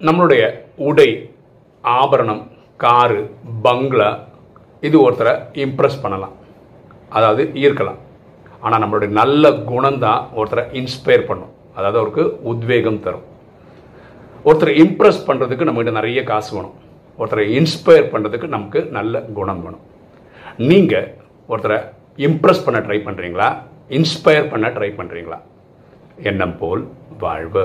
நம்மளுடைய உடை ஆபரணம் காரு பங்களா இது ஒருத்தரை இம்ப்ரெஸ் பண்ணலாம். அதாவது ஈர்க்கலாம். ஆனால் நம்மளுடைய நல்ல குணம் தான் ஒருத்தரை இன்ஸ்பயர் பண்ணும். அதாவது அவருக்கு உத்வேகம் தரும். ஒருத்தரை இம்ப்ரெஸ் பண்ணுறதுக்கு நம்மகிட்ட நிறைய காசு வேணும். ஒருத்தரை இன்ஸ்பயர் பண்ணுறதுக்கு நமக்கு நல்ல குணம் வேணும். நீங்கள் ஒருத்தரை இம்ப்ரெஸ் பண்ண ட்ரை பண்ணுறீங்களா இன்ஸ்பயர் பண்ண ட்ரை பண்ணுறீங்களா எண்ணம் போல் வாழ்வு.